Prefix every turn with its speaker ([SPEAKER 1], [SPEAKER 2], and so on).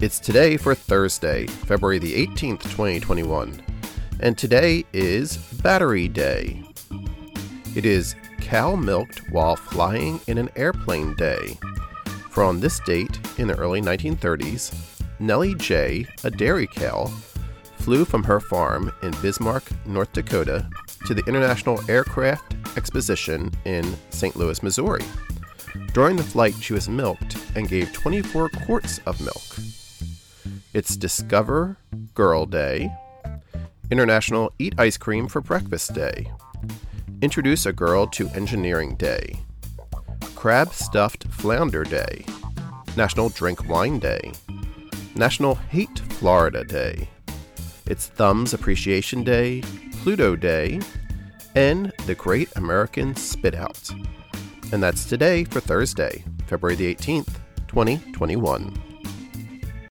[SPEAKER 1] It's today for Thursday, February the 18th, 2021, and today is Battery Day. It is Cow Milked While Flying in an Airplane Day. For on this date, in the early 1930s, Nellie J., a dairy cow, flew from her farm in Bismarck, North Dakota, to the International Aircraft Exposition in St. Louis, Missouri. During the flight, she was milked and gave 24 quarts of milk. It's Discover Girl Day, International Eat Ice Cream for Breakfast Day, Introduce a Girl to Engineering Day, Crab Stuffed Flounder Day, National Drink Wine Day, National Hate Florida Day. It's Thumbs Appreciation Day, Pluto Day, and the Great American Spit Out. And that's today for Thursday, February the 18th, 2021.